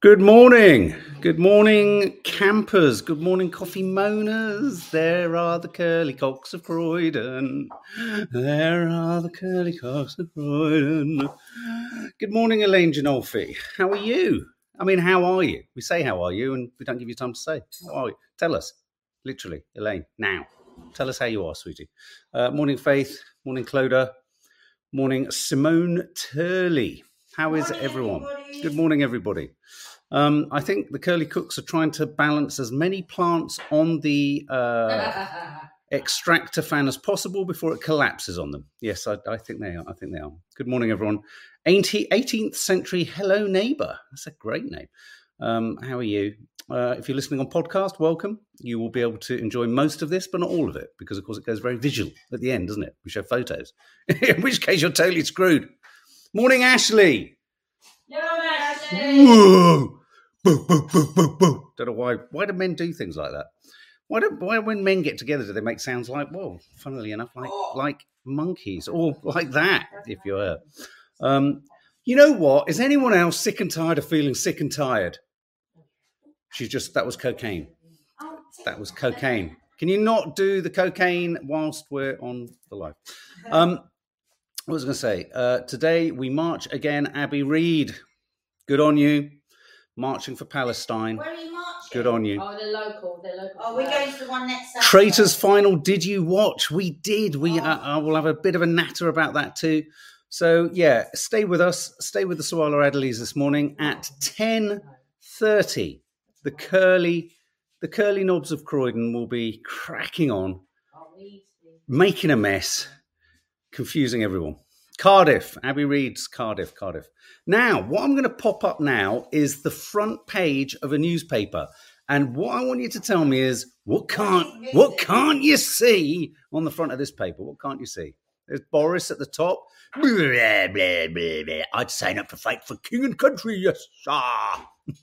Good morning. Good morning, campers. Good morning, coffee moaners. There are the curly cocks of Croydon. There are the curly cocks of Croydon. Good morning, Elaine Janolfi. How are you? I mean, how are you? We say, How are you? And we don't give you time to say, How are you? Tell us, literally, Elaine, now. Tell us how you are, sweetie. Uh, morning, Faith. Morning, Cloda. Morning, Simone Turley. How is Morning, everyone? everybody. Good morning, everybody. Um, I think the curly cooks are trying to balance as many plants on the uh, extractor fan as possible before it collapses on them. Yes, I, I think they are. I think they are. Good morning, everyone. 80, 18th century hello neighbor. That's a great name. Um, how are you? Uh, if you're listening on podcast, welcome. You will be able to enjoy most of this, but not all of it, because of course it goes very visual at the end, doesn't it? We show photos. In which case, you're totally screwed. Morning, Ashley. No, Ashley. Whoa! Boo, boo, boo, boo, boo. Don't know why. Why do men do things like that? Why do why when men get together do they make sounds like well, funnily enough, like like monkeys or like that? If you're, um, you know what? Is anyone else sick and tired of feeling sick and tired? She's just that was cocaine. That was cocaine. Can you not do the cocaine whilst we're on the live? Um, what was I going to say? Uh, today we march again. Abby Reed, good on you. Marching for Palestine. Where are you marching? Good on you. Oh, they're local. They're local. Oh, we're going to the one next Saturday. Traitors final. Did you watch? We did. We. Oh. Uh, I will have a bit of a natter about that too. So yeah, stay with us. Stay with the Sawalha Adderleys this morning at ten thirty. The curly, the curly knobs of Croydon will be cracking on, making a mess, confusing everyone. Cardiff, Abbey Reed's Cardiff, Cardiff. Now, what I'm going to pop up now is the front page of a newspaper, and what I want you to tell me is what can't what can't you see on the front of this paper? What can't you see? There's Boris at the top. Blah, blah, blah. I'd sign up to fight for king and country, yes, sir.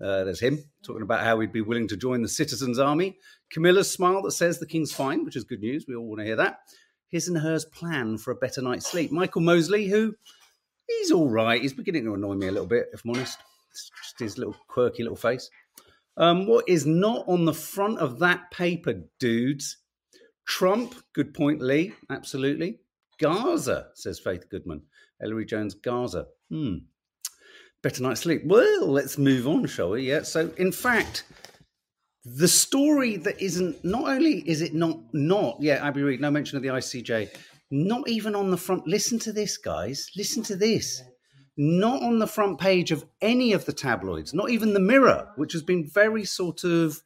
Uh, there's him talking about how he'd be willing to join the citizens' army. Camilla's smile that says the king's fine, which is good news. We all want to hear that. His and hers plan for a better night's sleep. Michael Mosley, who he's all right. He's beginning to annoy me a little bit, if I'm honest. It's just his little quirky little face. Um, what is not on the front of that paper, dudes? Trump, good point, Lee. Absolutely. Gaza, says Faith Goodman. Ellery Jones, Gaza. Hmm. Better night's sleep. Well, let's move on, shall we? Yeah. So, in fact, the story that isn't not only is it not not yeah Abby Reed no mention of the ICJ not even on the front listen to this guys listen to this. Not on the front page of any of the tabloids not even the Mirror which has been very sort of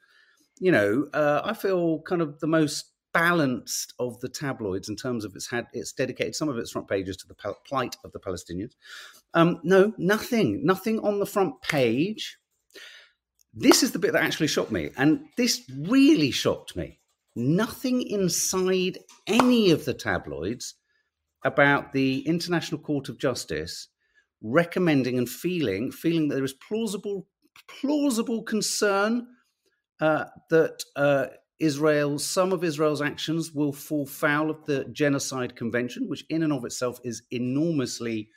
you know uh, I feel kind of the most balanced of the tabloids in terms of it's had it's dedicated some of its front pages to the plight of the Palestinians. Um, no nothing nothing on the front page this is the bit that actually shocked me, and this really shocked me. Nothing inside any of the tabloids about the International Court of Justice recommending and feeling feeling that there is plausible plausible concern uh, that uh, Israel, some of Israel's actions will fall foul of the Genocide Convention, which in and of itself is enormously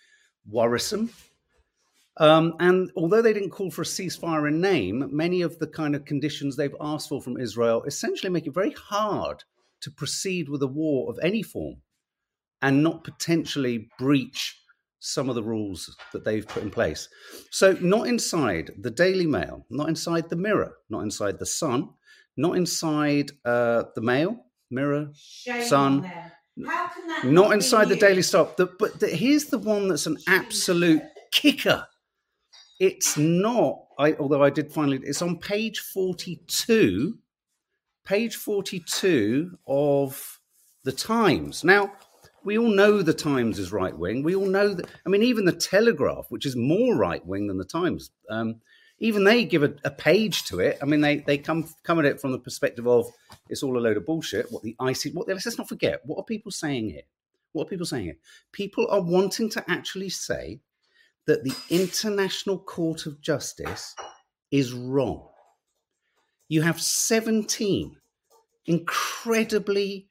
worrisome. Um, and although they didn't call for a ceasefire in name, many of the kind of conditions they've asked for from Israel essentially make it very hard to proceed with a war of any form and not potentially breach some of the rules that they've put in place. So, not inside the Daily Mail, not inside the Mirror, not inside the Sun, not inside uh, the Mail, Mirror, Shame Son. on them. How can that not inside the? Daily Stop. The, but the, here's the one that's an absolute kicker. It's not. I, although I did finally. It's on page forty-two. Page forty-two of the Times. Now we all know the Times is right wing. We all know that. I mean, even the Telegraph, which is more right wing than the Times, um, even they give a, a page to it. I mean, they they come come at it from the perspective of it's all a load of bullshit. What the IC? What let's not forget. What are people saying here? What are people saying here? People are wanting to actually say that the International Court of Justice is wrong. You have 17 incredibly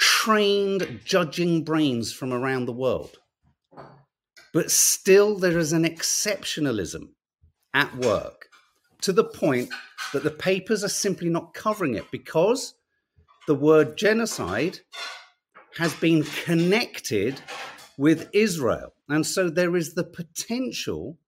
trained judging brains from around the world But still, there is an exceptionalism at work to the point that the papers are simply not covering it because the word genocide has been connected with Israel. And so there is the potential,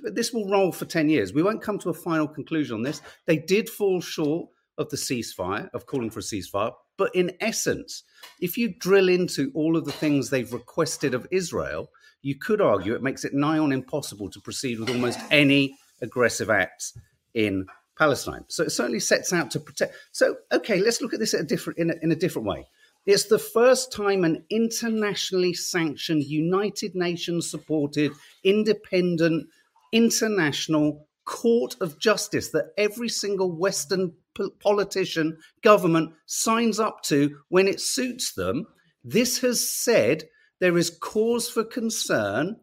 but this will roll for 10 years. We won't come to a final conclusion on this. They did fall short of the ceasefire, of calling for a ceasefire. But in essence, if you drill into all of the things they've requested of Israel, you could argue it makes it nigh on impossible to proceed with almost any aggressive acts in Palestine. So it certainly sets out to protect. So okay, let's look at this a different in a, in a different way. It's the first time an internationally sanctioned, United Nations supported, independent, international court of justice that every single Western politician, government signs up to when it suits them. This has said there is cause for concern.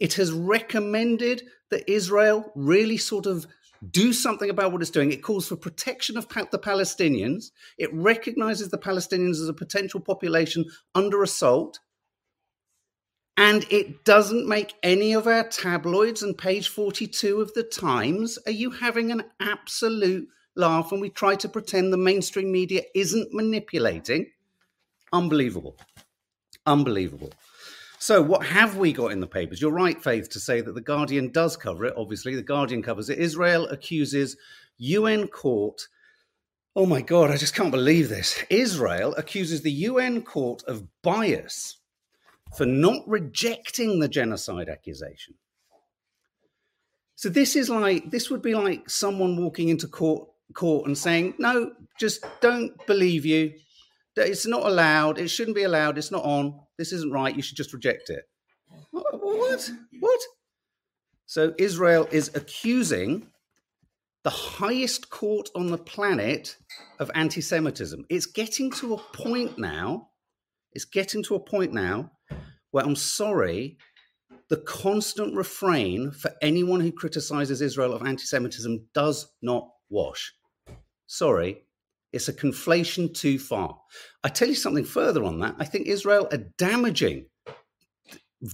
It has recommended that Israel really sort of do something about what it's doing. It calls for protection of the Palestinians. It recognizes the Palestinians as a potential population under assault. And it doesn't make any of our tabloids and page 42 of the Times. Are you having an absolute laugh when we try to pretend the mainstream media isn't manipulating? Unbelievable. Unbelievable. So, what have we got in the papers? You're right, Faith, to say that The Guardian does cover it. Obviously, The Guardian covers it. Israel accuses UN court. Oh my God, I just can't believe this. Israel accuses the UN court of bias for not rejecting the genocide accusation. So this is like this would be like someone walking into court court and saying, "No, just don't believe you. It's not allowed. It shouldn't be allowed. It's not on. This isn't right. You should just reject it." What? What? So Israel is accusing the highest court on the planet of anti-Semitism. It's getting to a point now. It's getting to a point now where I'm sorry, the constant refrain for anyone who criticizes Israel of anti Semitism does not wash. Sorry, it's a conflation too far. I tell you something further on that. I think Israel are damaging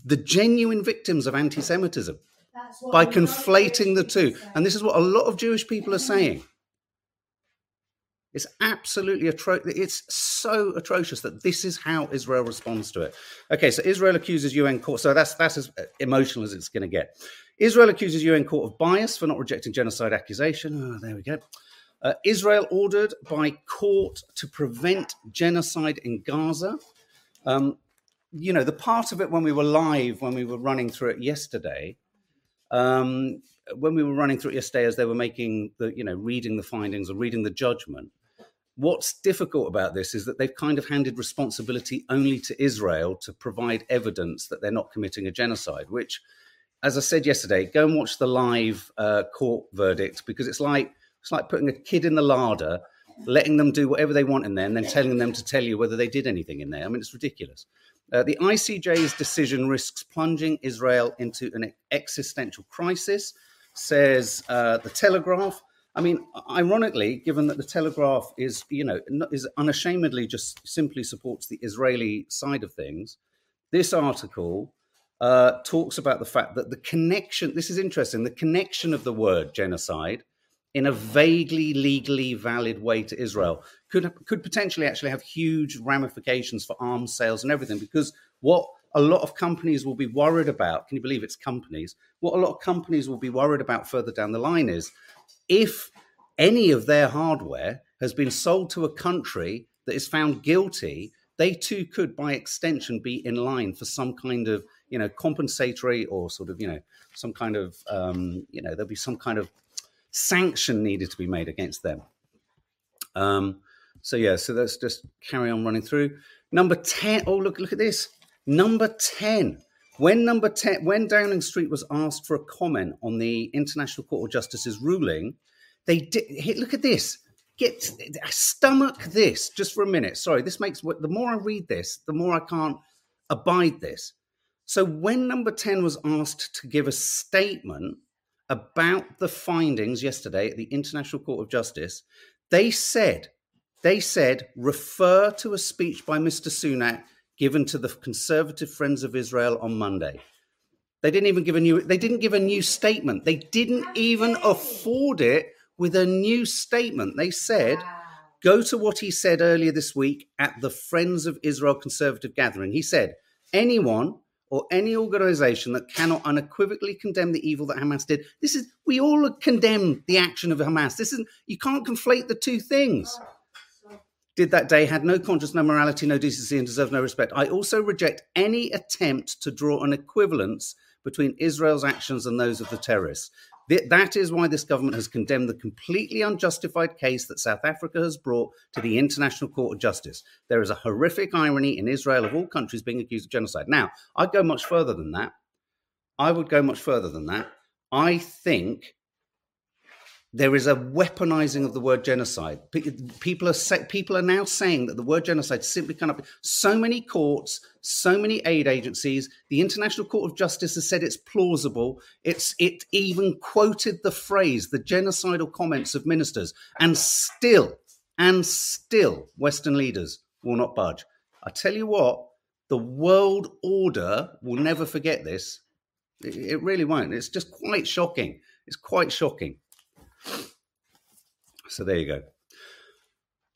the genuine victims of anti Semitism by conflating the two. And this is what a lot of Jewish people are saying. It's absolutely atrocious. It's so atrocious that this is how Israel responds to it. Okay, so Israel accuses UN court. So that's that's as emotional as it's going to get. Israel accuses UN court of bias for not rejecting genocide accusation. Oh, there we go. Uh, Israel ordered by court to prevent genocide in Gaza. Um, you know, the part of it when we were live, when we were running through it yesterday, um, when we were running through it yesterday, as they were making the, you know, reading the findings or reading the judgment, what's difficult about this is that they've kind of handed responsibility only to Israel to provide evidence that they're not committing a genocide, which, as I said yesterday, go and watch the live uh, court verdict because it's like it's like putting a kid in the larder, letting them do whatever they want in there, and then telling them to tell you whether they did anything in there. I mean, it's ridiculous. Uh, the ICJ's decision risks plunging Israel into an existential crisis, says uh, the Telegraph. I mean, ironically, given that the Telegraph is, you know, is unashamedly just simply supports the Israeli side of things, this article uh, talks about the fact that the connection. This is interesting. The connection of the word genocide in a vaguely legally valid way to Israel could could potentially actually have huge ramifications for arms sales and everything. Because what a lot of companies will be worried about, can you believe it's companies? What a lot of companies will be worried about further down the line is if any of their hardware has been sold to a country that is found guilty, they too could, by extension, be in line for some kind of, you know, compensatory or sort of, you know, some kind of, um, you know, there'll be some kind of sanction needed to be made against them. Um, so yeah, so let's just carry on running through. Number 10. Oh, look, look at this. Number 10. When number 10, when Downing Street was asked for a comment on the International Court of Justice's ruling, they did look at this. Get stomach this just for a minute. Sorry, this makes the more I read this, the more I can't abide this. So when number 10 was asked to give a statement about the findings yesterday at the International Court of Justice, they said, they said, refer to a speech by Mr. Sunak given to the Conservative Friends of Israel on Monday. They didn't even give a new. They didn't give a new statement. They didn't even afford it with a new statement. They said, go to what he said earlier this week at the Friends of Israel Conservative Gathering. He said, anyone or any organization that cannot unequivocally condemn the evil that Hamas did. This is we all condemn the action of Hamas. This is you can't conflate the two things. Did that day had no conscience, no morality, no decency, and deserves no respect. I also reject any attempt to draw an equivalence between Israel's actions and those of the terrorists. Th- That is why this government has condemned the completely unjustified case that South Africa has brought to the International Court of Justice. There is a horrific irony in Israel of all countries being accused of genocide. Now, I'd go much further than that. I would go much further than that. I think there is a weaponizing of the word genocide. People are sa- people are now saying that the word genocide simply cannot be. So many courts, so many aid agencies. The International Court of Justice has said it's plausible. It's it even quoted the phrase, the genocidal comments of ministers, and still, and still, Western leaders will not budge. I tell you what, the world order will never forget this. It, it really won't. It's just quite shocking. It's quite shocking. So there you go.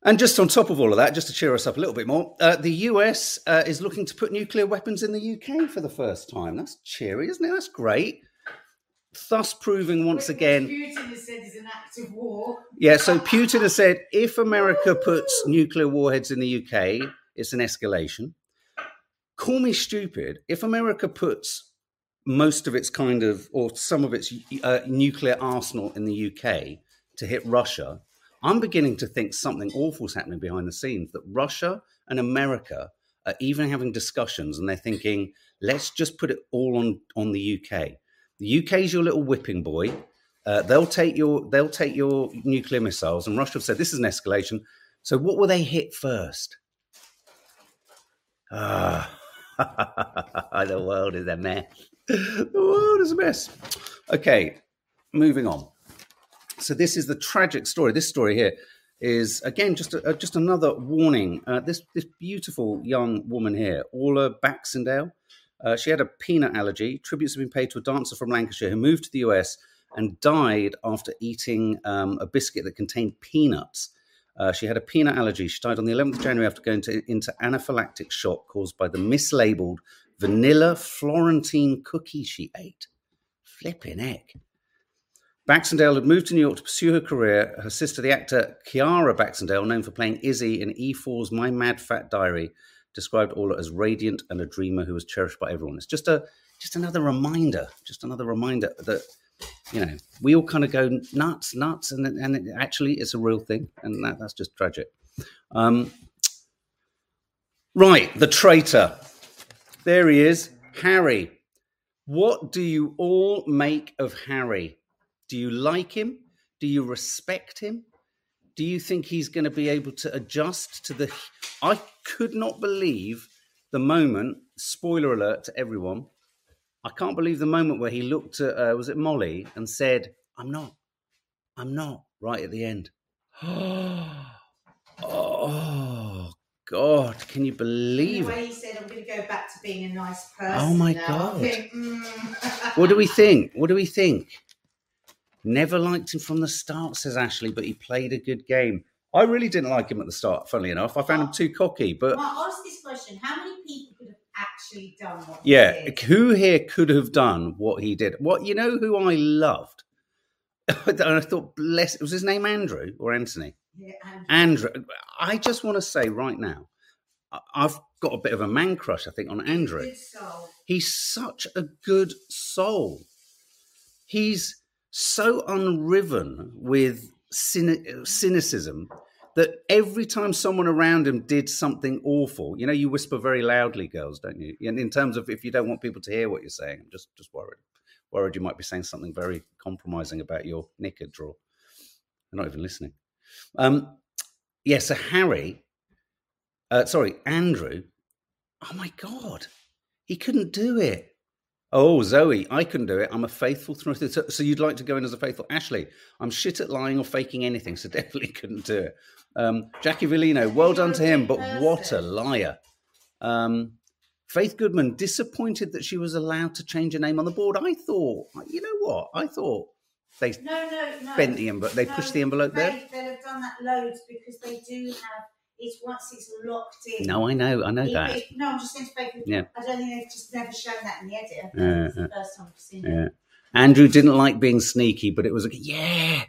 And just on top of all of that, just to cheer us up a little bit more, uh, the US uh, is looking to put nuclear weapons in the UK for the first time. That's cheery, isn't it? That's great. Thus proving once again. Putin has said it's an act of war. Yeah, so Putin has said if America puts nuclear warheads in the UK, it's an escalation. Call me stupid. If America puts most of its kind of, or some of its uh, nuclear arsenal in the UK to hit Russia, I'm beginning to think something awful is happening behind the scenes. That Russia and America are even having discussions, and they're thinking, let's just put it all on on the UK. The UK is your little whipping boy. Uh, they'll take your they'll take your nuclear missiles, and Russia have said this is an escalation. So what will they hit first? Ah, the world is a mess. The world is a mess. Okay, moving on. So this is the tragic story. This story here is again just a, just another warning. Uh, this this beautiful young woman here, Orla Baxendale, uh, she had a peanut allergy. Tributes have been paid to a dancer from Lancashire who moved to the US and died after eating um, a biscuit that contained peanuts. Uh, she had a peanut allergy. She died on the 11th of January after going to, into anaphylactic shock caused by the mislabeled vanilla Florentine cookie she ate. Flipping heck. Baxendale had moved to New York to pursue her career. Her sister, the actor Ciara Baxendale, known for playing Izzy in E4's My Mad Fat Diary, described Orla as radiant and a dreamer who was cherished by everyone. It's just a just another reminder, just another reminder that you know we all kind of go nuts, nuts, and and it, actually it's a real thing, and that, that's just tragic. Um, right, the traitor. There he is, Harry. What do you all make of Harry? Do you like him? Do you respect him? Do you think he's going to be able to adjust to the? I could not believe the moment. Spoiler alert to everyone. I can't believe the moment where he looked at uh, was it Molly and said, "I'm not, I'm not." Right at the end. oh God! Can you believe it? way he said, I'm going to go back to being a nice person. Oh, my now." God. think, mm. What do we think? What do we think? Never liked him from the start, says Ashley, but he played a good game. I really didn't like him at the start, funnily enough. I found him too cocky. But Well, ask this question: How many people could have actually done what? yeah, he did? who here could have done what he did? What you know who I loved? and I thought, bless was his name Andrew or Anthony? Yeah, and- Andrew. I just want to say right now, I've got a bit of a man crush, I think, on Andrew. He's such a good soul. He's so unriven with cyni- cynicism that every time someone around him did something awful, you know, you whisper very loudly, girls, don't you? In, in terms of if you don't want people to hear what you're saying, I'm just just worried. Worried you might be saying something very compromising about your knicker drawer. They're not even listening. Um, yeah, so Harry, uh, sorry, Andrew. Oh my God, he couldn't do it. Oh, Zoe, I couldn't do it. I'm a faithful. So, so you'd like to go in as a faithful? Ashley, I'm shit at lying or faking anything, so definitely couldn't do it. Um, Jackie Villino, well done to him, but what a liar. Um, Faith Goodman disappointed that she was allowed to change her name on the board. I thought, you know what? I thought they No, no, no. bent the envelope. They pushed the envelope there. They, they'll have done that loads because they do have. It's once it's locked in. No, I know, I know that. no, I'm just saying to Faith, Yeah. I don't think they've just never shown that in the edit. Yeah, it's the first time I've seen it. Andrew didn't like being sneaky, but it was like, yeah.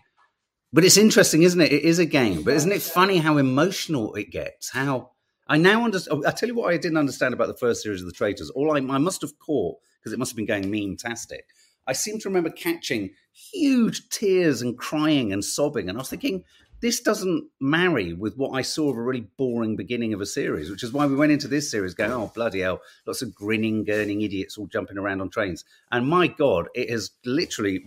But it's interesting, isn't it? It is a game. But isn't it funny how emotional it gets? How I now understand. Oh, I tell you what I didn't understand about the first series of The Traitors. All I, I must have caught, because it must have been going meme-tastic. I seem to remember catching huge tears and crying and sobbing. And I was thinking, this doesn't marry with what I saw of a really boring beginning of a series, which is why we went into this series going, oh, bloody hell, lots of grinning, gurning idiots all jumping around on trains. And my God, it has literally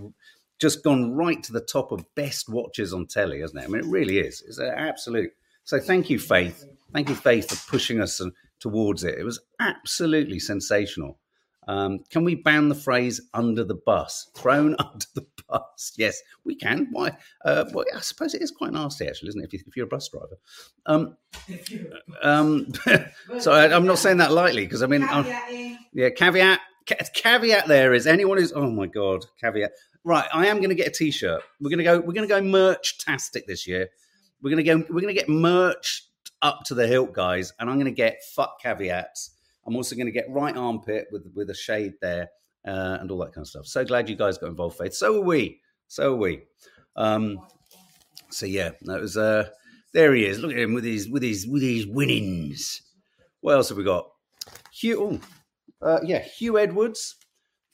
just gone right to the top of best watches on telly, hasn't it? I mean, it really is. It's an absolute. So thank you, Faith. Thank you, Faith, for pushing us towards it. It was absolutely sensational. Um, can we ban the phrase "under the bus"? Thrown under the bus? Yes, we can. Why? Uh, well, I suppose it is quite nasty, actually, isn't it? If, you, if you're a bus driver. Um, um, so I, I'm not saying that lightly because I mean, I'm- yeah, caveat. Ca- caveat there is anyone who's oh my god, caveat. Right, I am going to get a t-shirt. We're going to go. We're going to go merch tastic this year. We're going to go. We're going to get merch up to the hilt, guys. And I'm going to get fuck caveats. I'm also going to get right armpit with with a shade there uh, and all that kind of stuff. So glad you guys got involved, Faith. So are we. So are we. Um, so yeah, that was. Uh, there he is. Look at him with his with his with his winnings. What else have we got? Huw. oh, uh, yeah, Huw Edwards.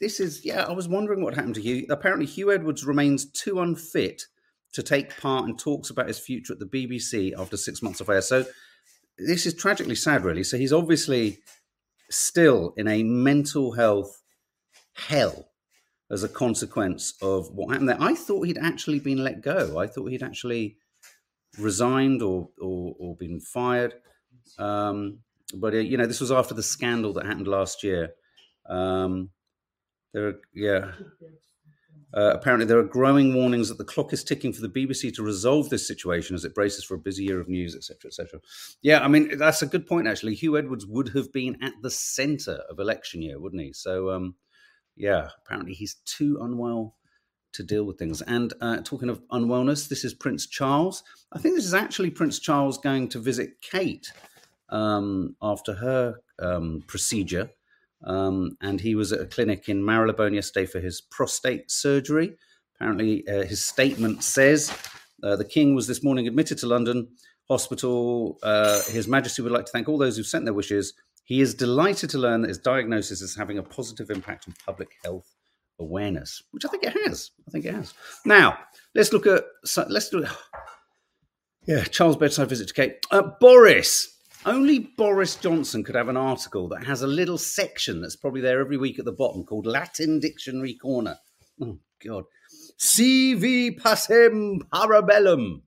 This is yeah. I was wondering what happened to Huw. Apparently, Huw Edwards remains too unfit to take part in talks about his future at the BBC after six months of air. So this is tragically sad, really. So he's obviously still in a mental health hell as a consequence of what happened there. I thought he'd actually been let go. I thought he'd actually resigned or or, or been fired. Um, but uh, you know, this was after the scandal that happened last year. Um, there, are, yeah. Uh, apparently, there are growing warnings that the clock is ticking for the BBC to resolve this situation as it braces for a busy year of news, etc., etc. Yeah, I mean that's a good point. Actually, Huw Edwards would have been at the centre of election year, wouldn't he? So, um, yeah, apparently he's too unwell to deal with things. And uh, talking of unwellness, this is Prince Charles. I think this is actually Prince Charles going to visit Kate um, after her um, procedure. Um, and he was at a clinic in Marylebone yesterday for his prostate surgery. Apparently, uh, his statement says uh, the King was this morning admitted to London Hospital. Uh, his Majesty would like to thank all those who sent their wishes. He is delighted to learn that his diagnosis is having a positive impact on public health awareness, which I think it has. I think it has. Now, let's look at. Let's do. Yeah, Charles' bedside visit to Kate. Uh, Boris. Only Boris Johnson could have an article that has a little section that's probably there every week at the bottom called Latin Dictionary Corner. Oh, God. CV passem parabellum.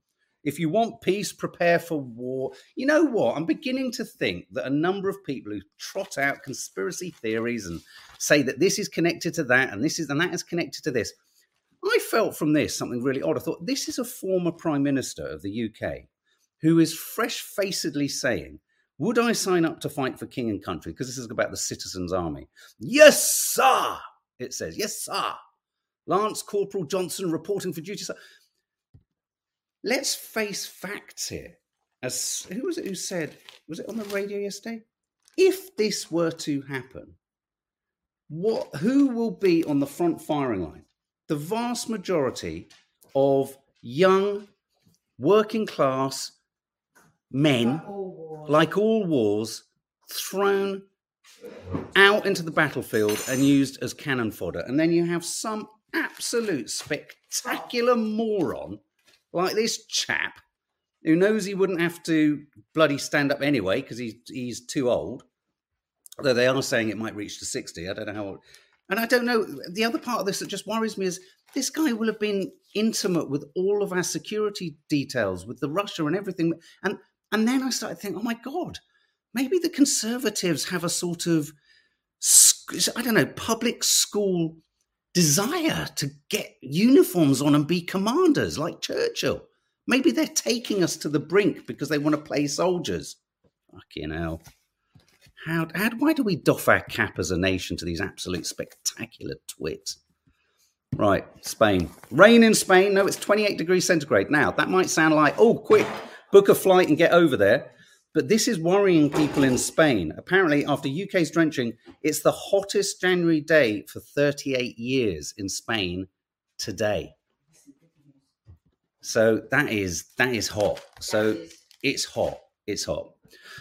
If you want peace, prepare for war. You know what? I'm beginning to think that a number of people who trot out conspiracy theories and say that this is connected to that and this is and that is connected to this. I felt from this something really odd. I thought this is a former prime minister of the UK who is fresh facedly saying, Would I sign up to fight for king and country? Because this is about the citizens' army. Yes, sir, it says. Yes, sir. Lance Corporal Johnson reporting for duty, sir. Let's face facts here. As who was it who said, was it on the radio yesterday? If this were to happen, what who will be on the front firing line? The vast majority of young, working class men, All wars. like all wars, thrown out into the battlefield and used as cannon fodder. And then you have some absolute spectacular moron like this chap who knows he wouldn't have to bloody stand up anyway because he's, he's too old. Although they are saying it might reach to 60. I don't know how old. And I don't know. The other part of this that just worries me is this guy will have been intimate with all of our security details, with the Russia and everything. And and then I started thinking, oh my God, maybe the Conservatives have a sort of, I don't know, public school desire to get uniforms on and be commanders like Churchill. Maybe they're taking us to the brink because they want to play soldiers. Fucking hell. How, how, why do we doff our cap as a nation to these absolute spectacular twits? Right, Spain. Rain in Spain. No, it's 28 degrees centigrade. Now, that might sound like, oh, quick, book a flight and get over there. But this is worrying people in Spain. Apparently, after UK's drenching, it's the hottest January day for 38 years in Spain today. So that is that is hot. So it's hot. It's hot.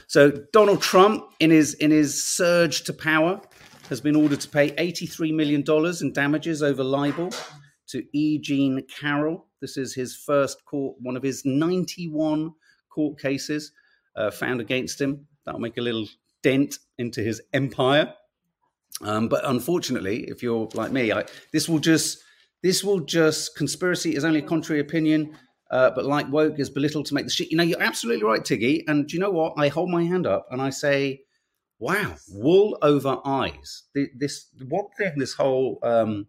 So Donald Trump, in his in his surge to power, has been ordered to pay 83 million dollars in damages over libel to E. Jean Carroll. This is his first court, one of his 91 court cases uh, found against him. That'll make a little dent into his empire. Um, but unfortunately, if you're like me, I, this will just this will just conspiracy is only a contrary opinion. Uh, but like woke is belittled to make the shit. You know, you're absolutely right, Tiggy. And do you know what? I hold my hand up and I say, "Wow, wool over eyes." This one thing, this whole um,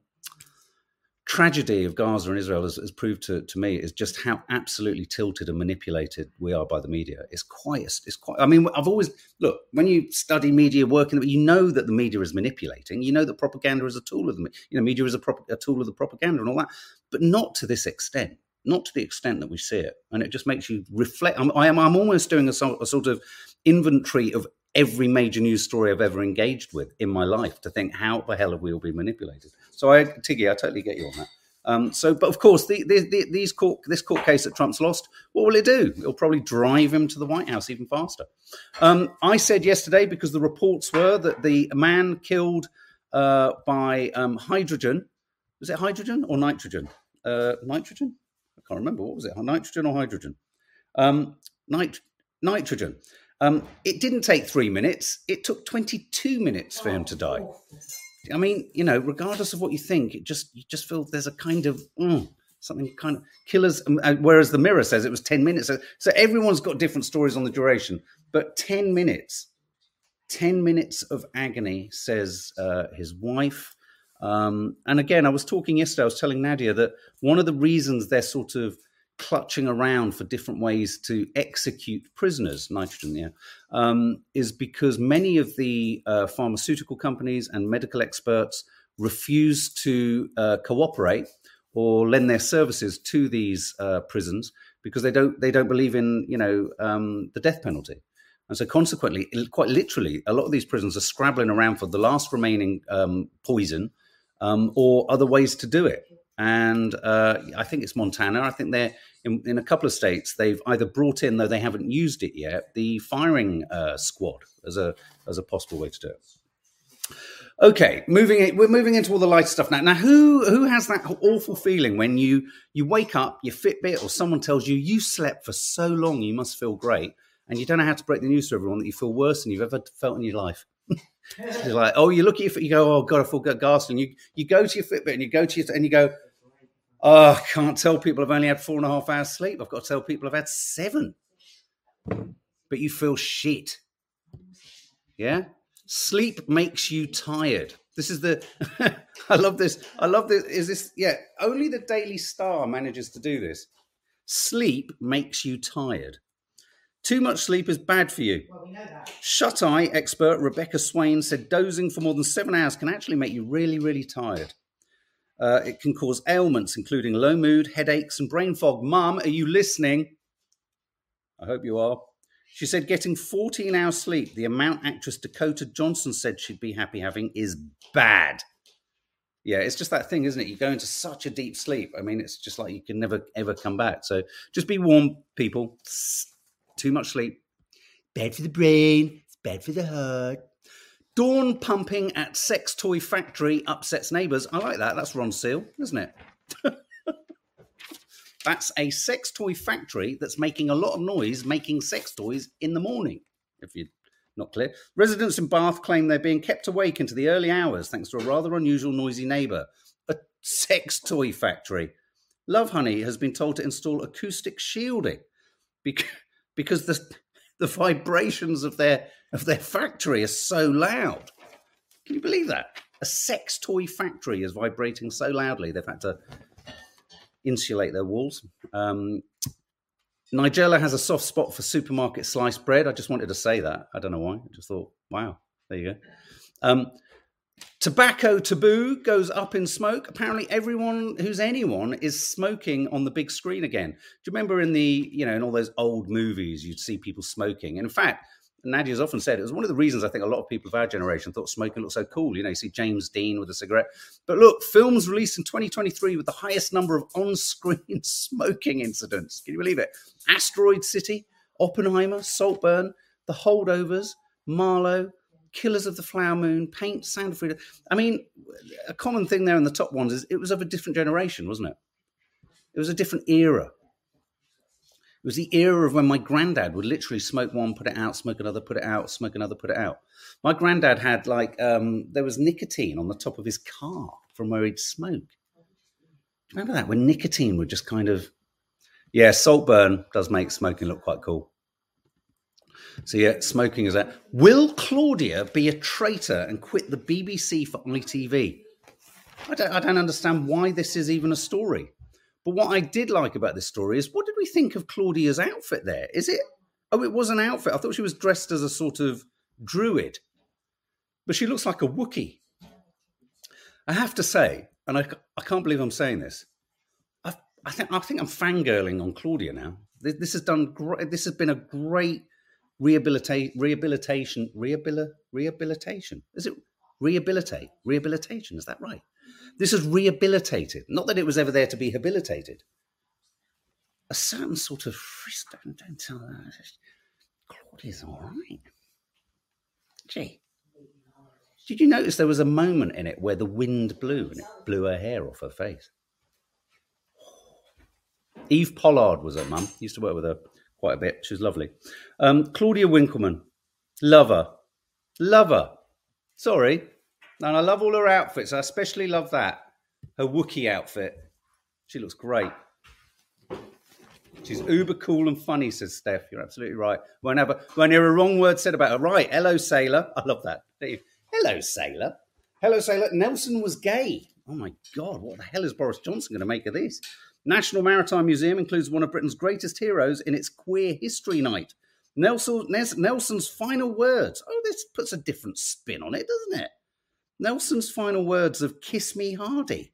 tragedy of Gaza and Israel has, has proved to, to me is just how absolutely tilted and manipulated we are by the media. It's quite, it's quite. I mean, I've always look when you study media, working, you know that the media is manipulating. You know that propaganda is a tool of the, you know, media is a, prop, a tool of the propaganda and all that, but not to this extent. Not to the extent that we see it, and it just makes you reflect. I'm, I am. I'm almost doing a, a sort of inventory of every major news story I've ever engaged with in my life to think how the hell have we all been manipulated. So I, Tiggy, I totally get you on that. Um, so, but of course, the, the, the, these court, this court case that Trump's lost, what will it do? It'll probably drive him to the White House even faster. Um, I said yesterday because the reports were that the man killed uh, by um, hydrogen was it hydrogen or nitrogen? Uh, nitrogen? I can't remember. What was it? Nitrogen or hydrogen? Um, nit- nitrogen. Um, it didn't take three minutes. It took 22 minutes for him to die. I mean, you know, regardless of what you think, it just you just feel there's a kind of mm, something kind of killers. um, uh, Whereas the Mirror says it was 10 minutes. So, so everyone's got different stories on the duration, but 10 minutes, 10 minutes of agony, says uh, his wife. Um, and again, I was talking yesterday. I was telling Nadia that one of the reasons they're sort of clutching around for different ways to execute prisoners, nitrogen, yeah, um, is because many of the uh, pharmaceutical companies and medical experts refuse to uh, cooperate or lend their services to these uh, prisons because they don't they don't believe in you know um, the death penalty. And so, consequently, quite literally, a lot of these prisons are scrabbling around for the last remaining um, poison um, or other ways to do it. And uh, I think it's Montana. I think they're in, in, a couple of states. They've either brought in, though they haven't used it yet, the firing uh, squad as a as a possible way to do it. Okay, moving in, we're moving into all the light stuff now. Now, who who has that awful feeling when you you wake up, your Fitbit or someone tells you you slept for so long, you must feel great, and you don't know how to break the news to everyone that you feel worse than you've ever felt in your life. Like, oh, you look at your you go, oh god, I feel ghastly. And you you go to your Fitbit and you go to your and you go, oh, I can't tell people I've only had four and a half hours sleep. I've got to tell people I've had seven. But you feel shit. Yeah. Sleep makes you tired. This is the. I love this. I love this. Is this? Yeah. Only the Daily Star manages to do this. Sleep makes you tired. Too much sleep is bad for you. Well, we know that. Shut eye expert Rebecca Swain said dozing for more than seven hours can actually make you really, really tired. Uh, it can cause ailments, including low mood, headaches, and brain fog. Mum, are you listening? I hope you are. She said getting 14 hours sleep, the amount actress Dakota Johnson said she'd be happy having, is bad. Yeah, it's just that thing, isn't it? You go into such a deep sleep. I mean, it's just like you can never, ever come back. So just be warm, people. Too much sleep. Bad for the brain. It's bad for the heart. Dawn pumping at sex toy factory upsets neighbours. I like that. That's Ronseal, isn't it? that's a sex toy factory that's making a lot of noise making sex toys in the morning, if you're not clear. Residents in Bath claim they're being kept awake into the early hours thanks to a rather unusual noisy neighbour. A sex toy factory. Lovehoney has been told to install acoustic shielding because, because the, the vibrations of their, of their factory are so loud. Can you believe that? A sex toy factory is vibrating so loudly they've had to insulate their walls. Um, Nigella has a soft spot for supermarket sliced bread. I just wanted to say that. I don't know why. I just thought, wow, There you go. Um, tobacco taboo goes up in smoke. Apparently, everyone who's anyone is smoking on the big screen again. Do you remember in the you know in all those old movies you'd see people smoking? In fact, Nadia's often said it was one of the reasons I think a lot of people of our generation thought smoking looked so cool. You know, you see James Dean with a cigarette. But look, films released in 2023 with the highest number of on-screen smoking incidents. Can you believe it? Asteroid City, Oppenheimer, Saltburn, The Holdovers, Marlowe, Killers of the Flower Moon, Paint, Sound of Freedom. I mean, a common thing there in the top ones is it was of a different generation, wasn't it? It was a different era. It was the era of when my granddad would literally smoke one, put it out, smoke another, put it out, smoke another, put it out. My granddad had like um, there was nicotine on the top of his car from where he'd smoke. Remember that when nicotine would just kind of yeah, Saltburn does make smoking look quite cool. So yeah, smoking is that. Will Claudia be a traitor and quit the BBC for ITV? I don't, I don't understand why this is even a story. But what I did like about this story is what did we think of Claudia's outfit there? Is it? Oh, it was an outfit. I thought she was dressed as a sort of druid, but she looks like a Wookiee. I have to say, and I, I can't believe I'm saying this. I, I think I think I'm fangirling on Claudia now. This, this has done great. This has been a great rehabilitation, rehabil, rehabilitation. Is it rehabilitate, rehabilitation? Is that right? This is rehabilitated. Not that it was ever there to be habilitated. A certain sort of don't, don't tell that. Claudia's all right. Gee. Did you notice there was a moment in it where the wind blew and it blew her hair off her face? Eve Pollard was her mum. Used to work with her quite a bit. She was lovely. Um, Claudia Winkleman, lover, lover. Sorry, and I love all her outfits. I especially love that. Her Wookiee outfit. She looks great. She's uber cool and funny, says Steph. You're absolutely right. Won't have a, won't hear a wrong word said about her. Right. Hello, sailor. I love that. Hello, sailor. Hello, sailor. Nelson was gay. Oh my God. What the hell is Boris Johnson going to make of this? National Maritime Museum includes one of Britain's greatest heroes in its Queer History Night. Nelson, Nelson's final words. Oh, this puts a different spin on it, doesn't it? Nelson's final words of Kiss Me Hardy.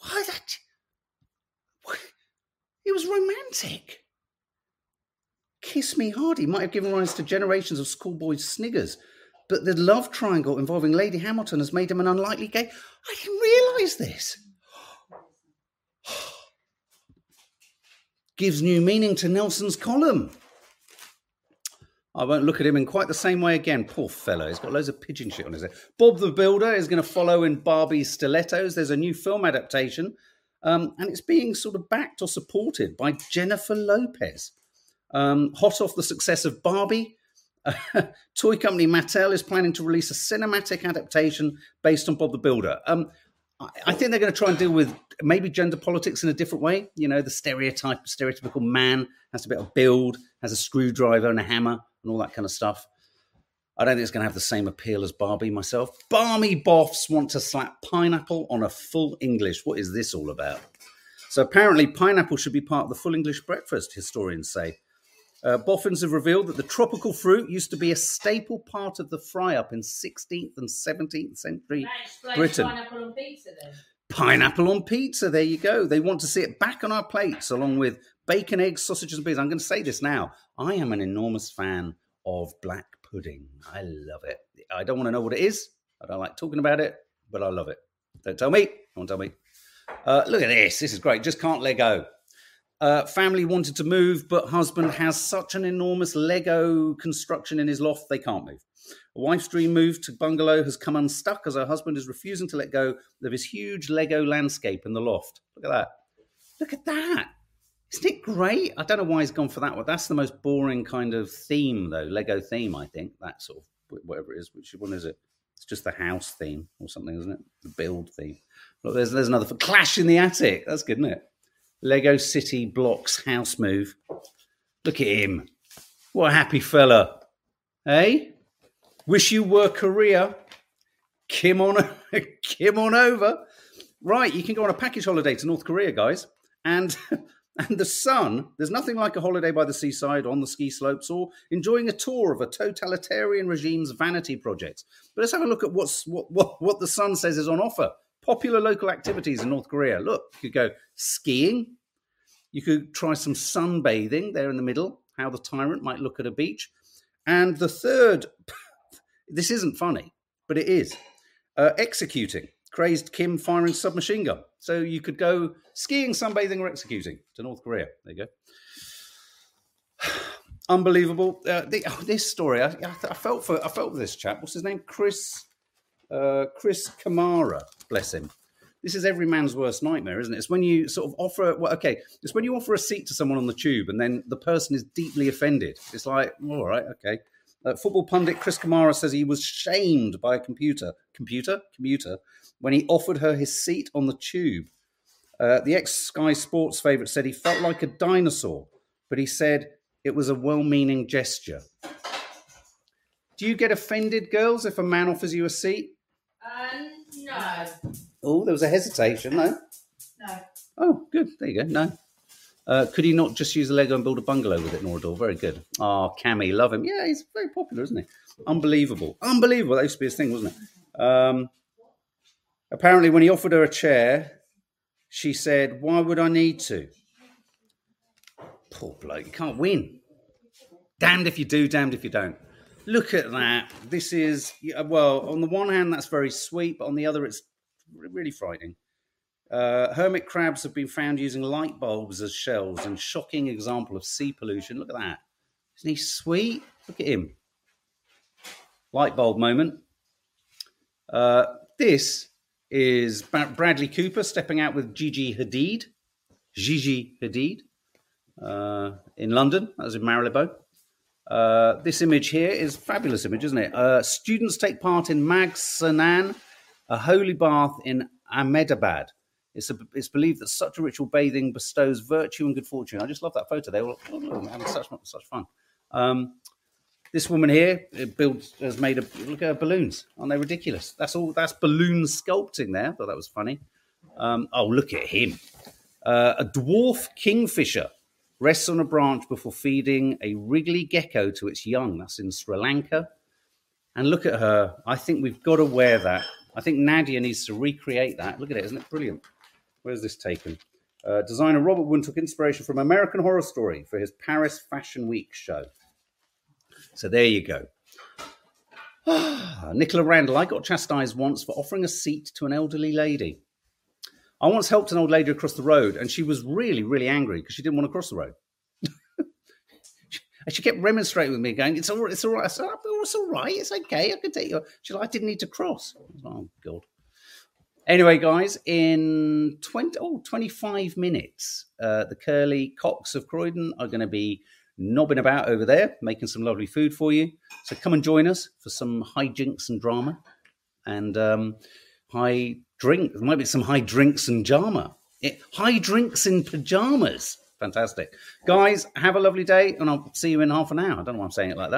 Why that? It was romantic. Kiss Me Hardy might have given rise to generations of schoolboy sniggers, but the love triangle involving Lady Hamilton has made him an unlikely gay. I didn't realise this. Gives new meaning to Nelson's column. I won't look at him in quite the same way again. Poor fellow. He's got loads of pigeon shit on his head. Bob the Builder is going to follow in Barbie's stilettos. There's a new film adaptation, um, and it's being sort of backed or supported by Jennifer Lopez. Um, hot off the success of Barbie, toy company Mattel is planning to release a cinematic adaptation based on Bob the Builder. Um, I think they're going to try and deal with maybe gender politics in a different way. You know, the stereotype, stereotypical man has to be able to build, has a screwdriver and a hammer and all that kind of stuff. I don't think it's going to have the same appeal as Barbie myself. Barmy Boffs want to slap pineapple on a full English. What is this all about? So apparently, pineapple should be part of the full English breakfast, historians say. Uh, boffins have revealed that the tropical fruit used to be a staple part of the fry up in 16th and 17th century Britain. Pineapple on pizza then. Pineapple on pizza, there you go. They want to see it back on our plates along with bacon, eggs, sausages, and beans. I'm going to say this now. I am an enormous fan of black pudding. I love it. I don't want to know what it is. I don't like talking about it, but I love it. Don't tell me. Don't tell me. Uh, look at this. This is great. Just can't let go. Uh, family wanted to move, but husband has such an enormous Lego construction in his loft they can't move. A wife's dream move to bungalow has come unstuck as her husband is refusing to let go of his huge Lego landscape in the loft. Look at that. Look at that. Isn't it great? I don't know why he's gone for that one. That's the most boring kind of theme, though. Lego theme, I think. That sort of whatever it is. Which one is it? It's just the house theme or something, isn't it? The build theme. Look, there's there's another for Clash in the Attic. That's good, isn't it? Lego City blocks house move. Look at him. What a happy fella. Hey? Wish you were Korea. Kim on Kim on over. Right, you can go on a package holiday to North Korea, guys. And And the sun, there's nothing like a holiday by the seaside on the ski slopes or enjoying a tour of a totalitarian regime's vanity projects. But let's have a look at what's, what, what, what the sun says is on offer. Popular local activities in North Korea. Look, you could go skiing. You could try some sunbathing there in the middle, how the tyrant might look at a beach. And the third, this isn't funny, but it is uh, executing. Crazed Kim firing submachine gun. So you could go skiing, sunbathing, or executing to North Korea. There you go. Unbelievable. Uh, the, oh, this story, I, I, I felt for I felt for this chap. What's his name? Chris uh, Chris Kamara. Bless him. This is every man's worst nightmare, isn't it? It's when you sort of offer, well, okay, it's when you offer a seat to someone on the tube and then the person is deeply offended. It's like, all right, okay. Uh, football pundit Chris Kamara says he was shamed by a computer, computer, commuter, when he offered her his seat on the tube. Uh, the ex Sky Sports favourite said he felt like a dinosaur, but he said it was a well meaning gesture. Do you get offended, girls, if a man offers you a seat? Um, no. Oh, there was a hesitation, no? No. Oh, good. There you go. No. Uh, could he not just use a Lego and build a bungalow with it, Norador? Very good. Oh, Cammy, love him. Yeah, he's very popular, isn't he? Unbelievable. Unbelievable. That used to be his thing, wasn't it? Um, apparently, when he offered her a chair, she said, Why would I need to? Poor bloke. You can't win. Damned if you do, damned if you don't. Look at that. This is, well, on the one hand, that's very sweet, but on the other, it's really frightening. Uh, hermit crabs have been found using light bulbs as shells and shocking example of sea pollution. Look at that. Isn't he sweet? Look at him. Light bulb moment. Uh, this is Bradley Cooper stepping out with Gigi Hadid. Gigi Hadid uh, in London. That was in Marylebone. Uh, this image here is fabulous image, isn't it? Uh, students take part in Mag Sanan, a holy bath in Ahmedabad. It's, a, it's believed that such a ritual bathing bestows virtue and good fortune. I just love that photo. They were oh, having such such fun. Um, this woman here built has made a look at her balloons. Aren't they ridiculous? That's all. That's balloon sculpting there. Thought that was funny. Um, oh, look at him! Uh, a dwarf kingfisher rests on a branch before feeding a wriggly gecko to its young. That's in Sri Lanka. And look at her. I think we've got to wear that. I think Nadia needs to recreate that. Look at it. Isn't it brilliant? Where's this taken? Uh, designer Robert Wun took inspiration from American Horror Story for his Paris Fashion Week show. So there you go. Nicola Randall, I got chastised once for offering a seat to an elderly lady. I once helped an old lady across the road, and she was really, really angry because she didn't want to cross the road. and she kept remonstrating with me, going, "It's all, it's all right." I said, "Oh, "It's all right. It's okay. I can take you." She's like, "I didn't need to cross." Like, oh God. Anyway, guys, in 20, oh, 25 minutes, uh, the Curly Cocks of Croydon are going to be knobbing about over there, making some lovely food for you. So come and join us for some hijinks and drama and um, high drink. There might be some high drinks and drama. It, high drinks in pajamas. Fantastic. Guys, have a lovely day, and I'll see you in half an hour. I don't know why I'm saying it like that.